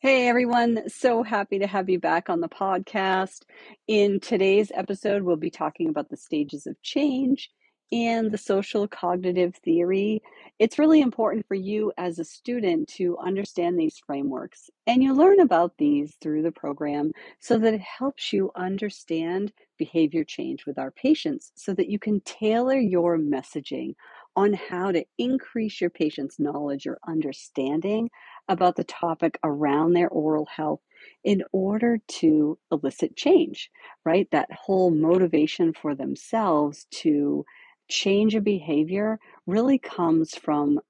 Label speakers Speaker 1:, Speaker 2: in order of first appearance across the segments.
Speaker 1: Hey everyone, so happy to have you back on the podcast. In today's episode, we'll be talking about the stages of change and the social cognitive theory. It's really important for you as a student to understand these frameworks, and you learn about these through the program so that it helps you understand behavior change with our patients so that you can tailor your messaging on how to increase your patient's knowledge or understanding about the topic around their oral health in order to elicit change, right? That whole motivation for themselves to change a behavior really comes from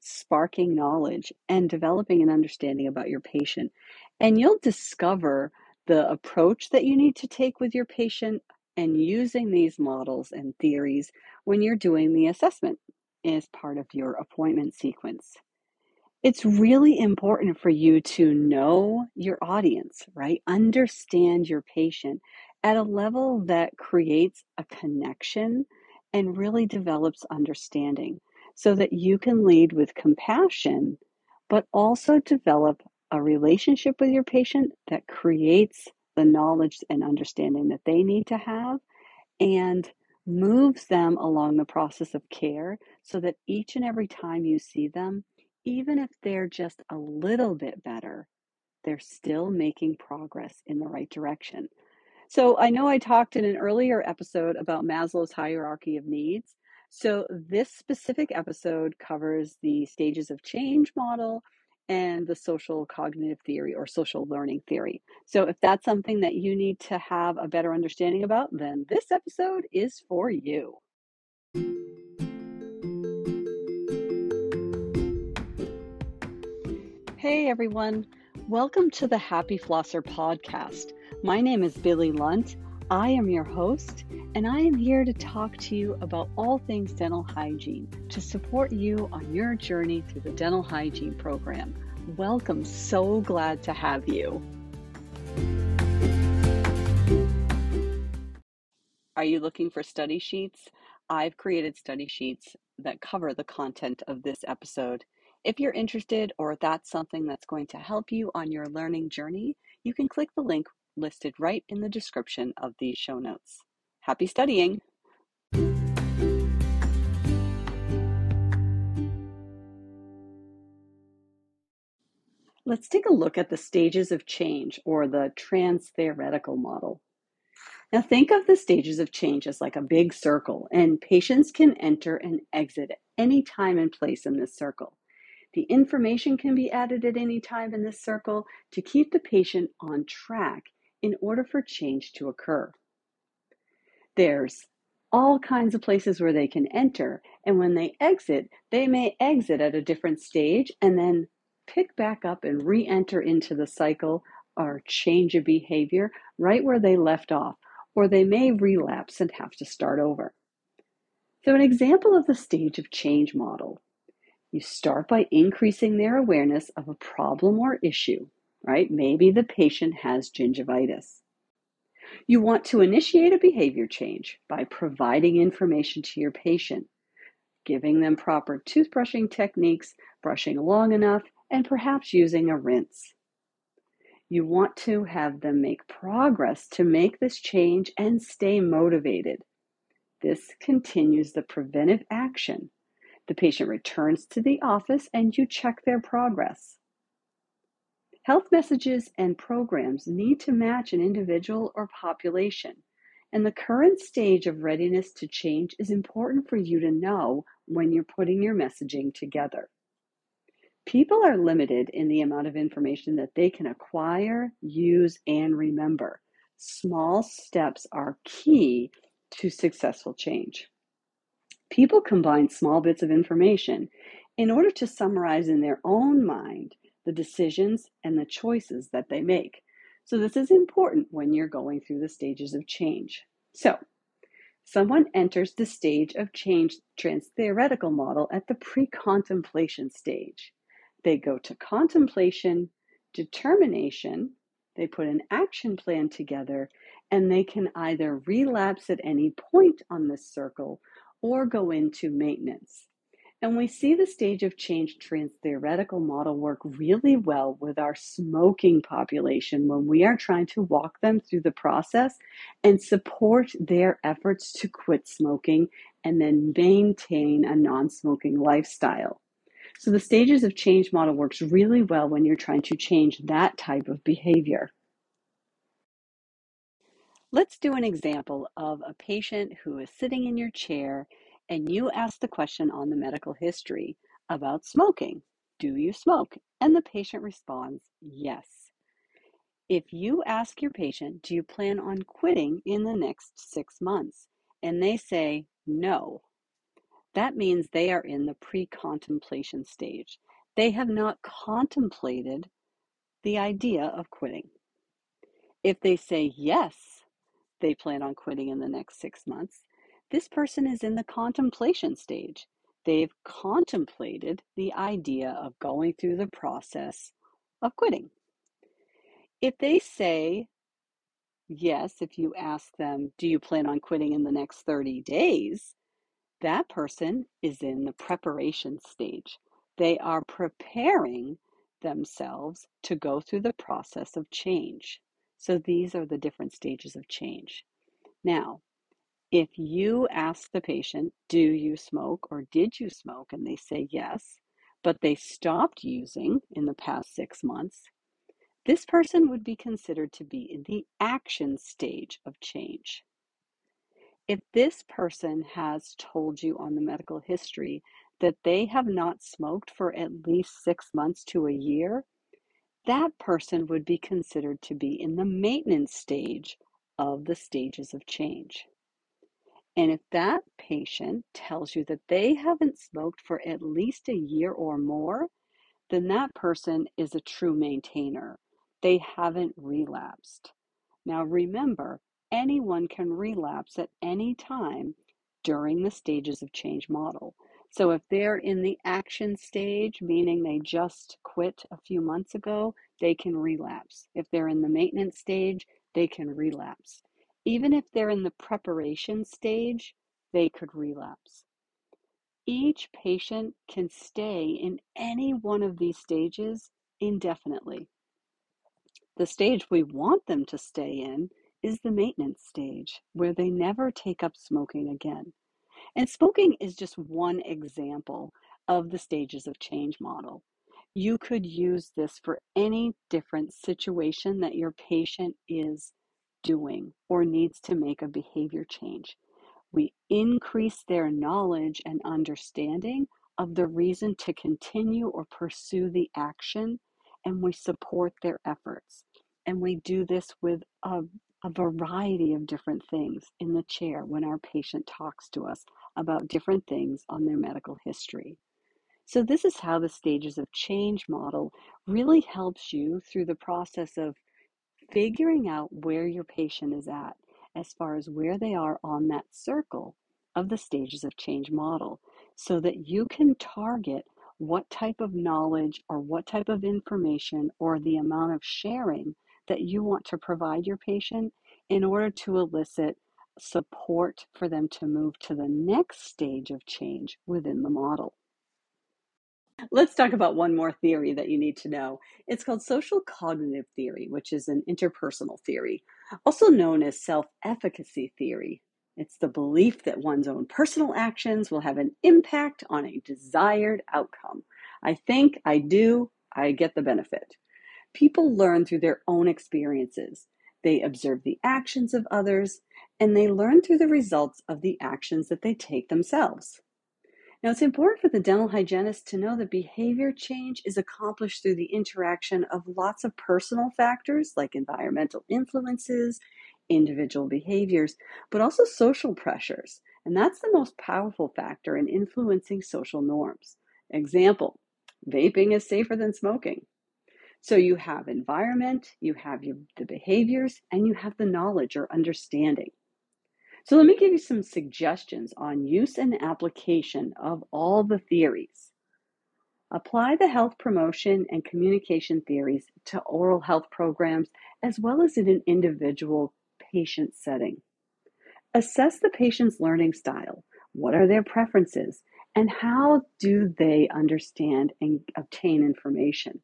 Speaker 1: sparking knowledge and developing an understanding about your patient. And you'll discover the approach that you need to take with your patient and using these models and theories when you're doing the assessment as part of your appointment sequence. It's really important for you to know your audience, right? Understand your patient at a level that creates a connection and really develops understanding so that you can lead with compassion, but also develop a relationship with your patient that creates the knowledge and understanding that they need to have and moves them along the process of care so that each and every time you see them, even if they're just a little bit better, they're still making progress in the right direction. So I know I talked in an earlier episode about Maslow's hierarchy of needs. So this specific episode covers the stages of change model and the social cognitive theory or social learning theory. So if that's something that you need to have a better understanding about, then this episode is for you. Hey everyone, welcome to the Happy Flosser podcast. My name is Billie Lunt. I am your host, and I am here to talk to you about all things dental hygiene to support you on your journey through the dental hygiene program. Welcome, so glad to have you. Are you looking for study sheets? I've created study sheets that cover the content of this episode. If you're interested or that's something that's going to help you on your learning journey, you can click the link listed right in the description of these show notes. Happy studying! Let's take a look at the stages of change or the trans theoretical model. Now, think of the stages of change as like a big circle, and patients can enter and exit any time and place in this circle. The information can be added at any time in this circle to keep the patient on track in order for change to occur. There's all kinds of places where they can enter, and when they exit, they may exit at a different stage and then pick back up and re enter into the cycle or change of behavior right where they left off, or they may relapse and have to start over. So, an example of the stage of change model you start by increasing their awareness of a problem or issue, right? Maybe the patient has gingivitis. You want to initiate a behavior change by providing information to your patient, giving them proper toothbrushing techniques, brushing long enough, and perhaps using a rinse. You want to have them make progress to make this change and stay motivated. This continues the preventive action the patient returns to the office and you check their progress. Health messages and programs need to match an individual or population, and the current stage of readiness to change is important for you to know when you're putting your messaging together. People are limited in the amount of information that they can acquire, use, and remember. Small steps are key to successful change. People combine small bits of information in order to summarize in their own mind the decisions and the choices that they make. So, this is important when you're going through the stages of change. So, someone enters the stage of change trans theoretical model at the pre contemplation stage. They go to contemplation, determination, they put an action plan together, and they can either relapse at any point on this circle or go into maintenance. And we see the stage of change trans theoretical model work really well with our smoking population when we are trying to walk them through the process and support their efforts to quit smoking and then maintain a non smoking lifestyle. So, the stages of change model works really well when you're trying to change that type of behavior. Let's do an example of a patient who is sitting in your chair and you ask the question on the medical history about smoking. Do you smoke? And the patient responds, yes. If you ask your patient, do you plan on quitting in the next six months? And they say no, that means they are in the pre contemplation stage. They have not contemplated the idea of quitting. If they say yes, they plan on quitting in the next six months. This person is in the contemplation stage. They've contemplated the idea of going through the process of quitting. If they say yes, if you ask them, Do you plan on quitting in the next 30 days? That person is in the preparation stage. They are preparing themselves to go through the process of change. So these are the different stages of change. Now, if you ask the patient, Do you smoke or did you smoke? and they say yes, but they stopped using in the past six months, this person would be considered to be in the action stage of change. If this person has told you on the medical history that they have not smoked for at least six months to a year, that person would be considered to be in the maintenance stage of the stages of change. And if that patient tells you that they haven't smoked for at least a year or more, then that person is a true maintainer. They haven't relapsed. Now remember, anyone can relapse at any time during the stages of change model. So if they're in the action stage, meaning they just quit a few months ago, they can relapse. If they're in the maintenance stage, they can relapse. Even if they're in the preparation stage, they could relapse. Each patient can stay in any one of these stages indefinitely. The stage we want them to stay in is the maintenance stage, where they never take up smoking again. And smoking is just one example of the stages of change model. You could use this for any different situation that your patient is doing or needs to make a behavior change. We increase their knowledge and understanding of the reason to continue or pursue the action, and we support their efforts. And we do this with a, a variety of different things in the chair when our patient talks to us about different things on their medical history. So, this is how the stages of change model really helps you through the process of figuring out where your patient is at as far as where they are on that circle of the stages of change model so that you can target what type of knowledge or what type of information or the amount of sharing that you want to provide your patient in order to elicit support for them to move to the next stage of change within the model. Let's talk about one more theory that you need to know. It's called social cognitive theory, which is an interpersonal theory, also known as self efficacy theory. It's the belief that one's own personal actions will have an impact on a desired outcome. I think, I do, I get the benefit. People learn through their own experiences. They observe the actions of others and they learn through the results of the actions that they take themselves. Now, it's important for the dental hygienist to know that behavior change is accomplished through the interaction of lots of personal factors like environmental influences, individual behaviors, but also social pressures. And that's the most powerful factor in influencing social norms. Example vaping is safer than smoking. So you have environment, you have your, the behaviors, and you have the knowledge or understanding. So let me give you some suggestions on use and application of all the theories. Apply the health promotion and communication theories to oral health programs as well as in an individual patient setting. Assess the patient's learning style. What are their preferences? And how do they understand and obtain information?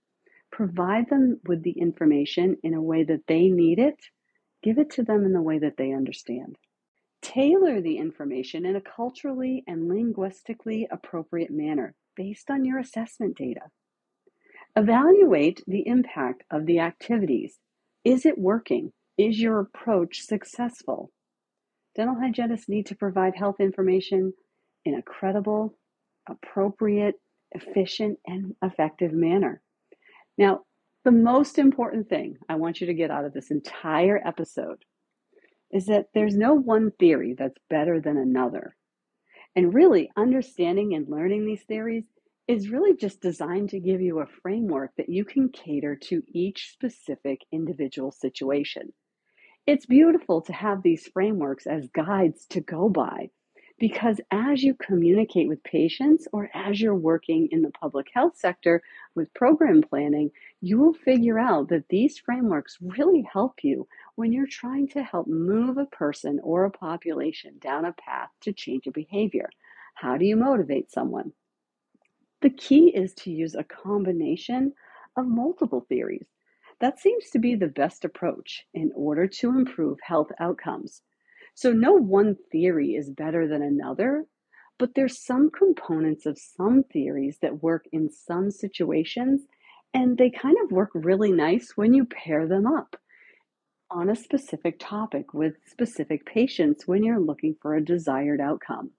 Speaker 1: Provide them with the information in a way that they need it. Give it to them in the way that they understand. Tailor the information in a culturally and linguistically appropriate manner based on your assessment data. Evaluate the impact of the activities. Is it working? Is your approach successful? Dental hygienists need to provide health information in a credible, appropriate, efficient, and effective manner. Now, the most important thing I want you to get out of this entire episode is that there's no one theory that's better than another. And really, understanding and learning these theories is really just designed to give you a framework that you can cater to each specific individual situation. It's beautiful to have these frameworks as guides to go by because as you communicate with patients or as you're working in the public health sector with program planning, you will figure out that these frameworks really help you when you're trying to help move a person or a population down a path to change a behavior. How do you motivate someone? The key is to use a combination of multiple theories. That seems to be the best approach in order to improve health outcomes. So, no one theory is better than another, but there's some components of some theories that work in some situations, and they kind of work really nice when you pair them up on a specific topic with specific patients when you're looking for a desired outcome.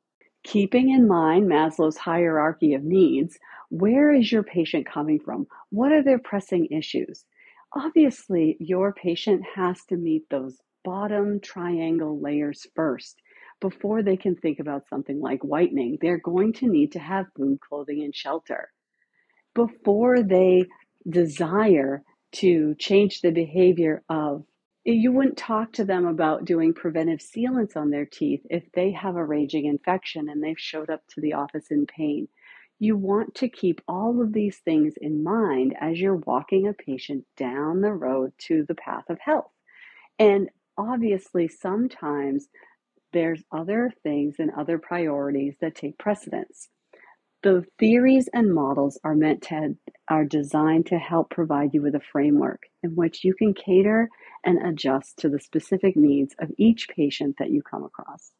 Speaker 1: Keeping in mind Maslow's hierarchy of needs, where is your patient coming from? What are their pressing issues? Obviously, your patient has to meet those bottom triangle layers first before they can think about something like whitening. They're going to need to have food, clothing, and shelter. Before they desire to change the behavior of you wouldn't talk to them about doing preventive sealants on their teeth if they have a raging infection and they've showed up to the office in pain. You want to keep all of these things in mind as you're walking a patient down the road to the path of health. And obviously, sometimes there's other things and other priorities that take precedence. The theories and models are meant to are designed to help provide you with a framework in which you can cater and adjust to the specific needs of each patient that you come across.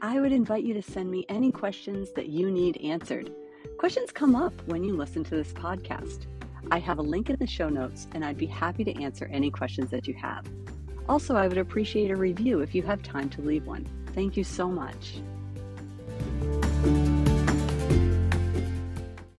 Speaker 1: I would invite you to send me any questions that you need answered. Questions come up when you listen to this podcast. I have a link in the show notes, and I'd be happy to answer any questions that you have. Also, I would appreciate a review if you have time to leave one. Thank you so much.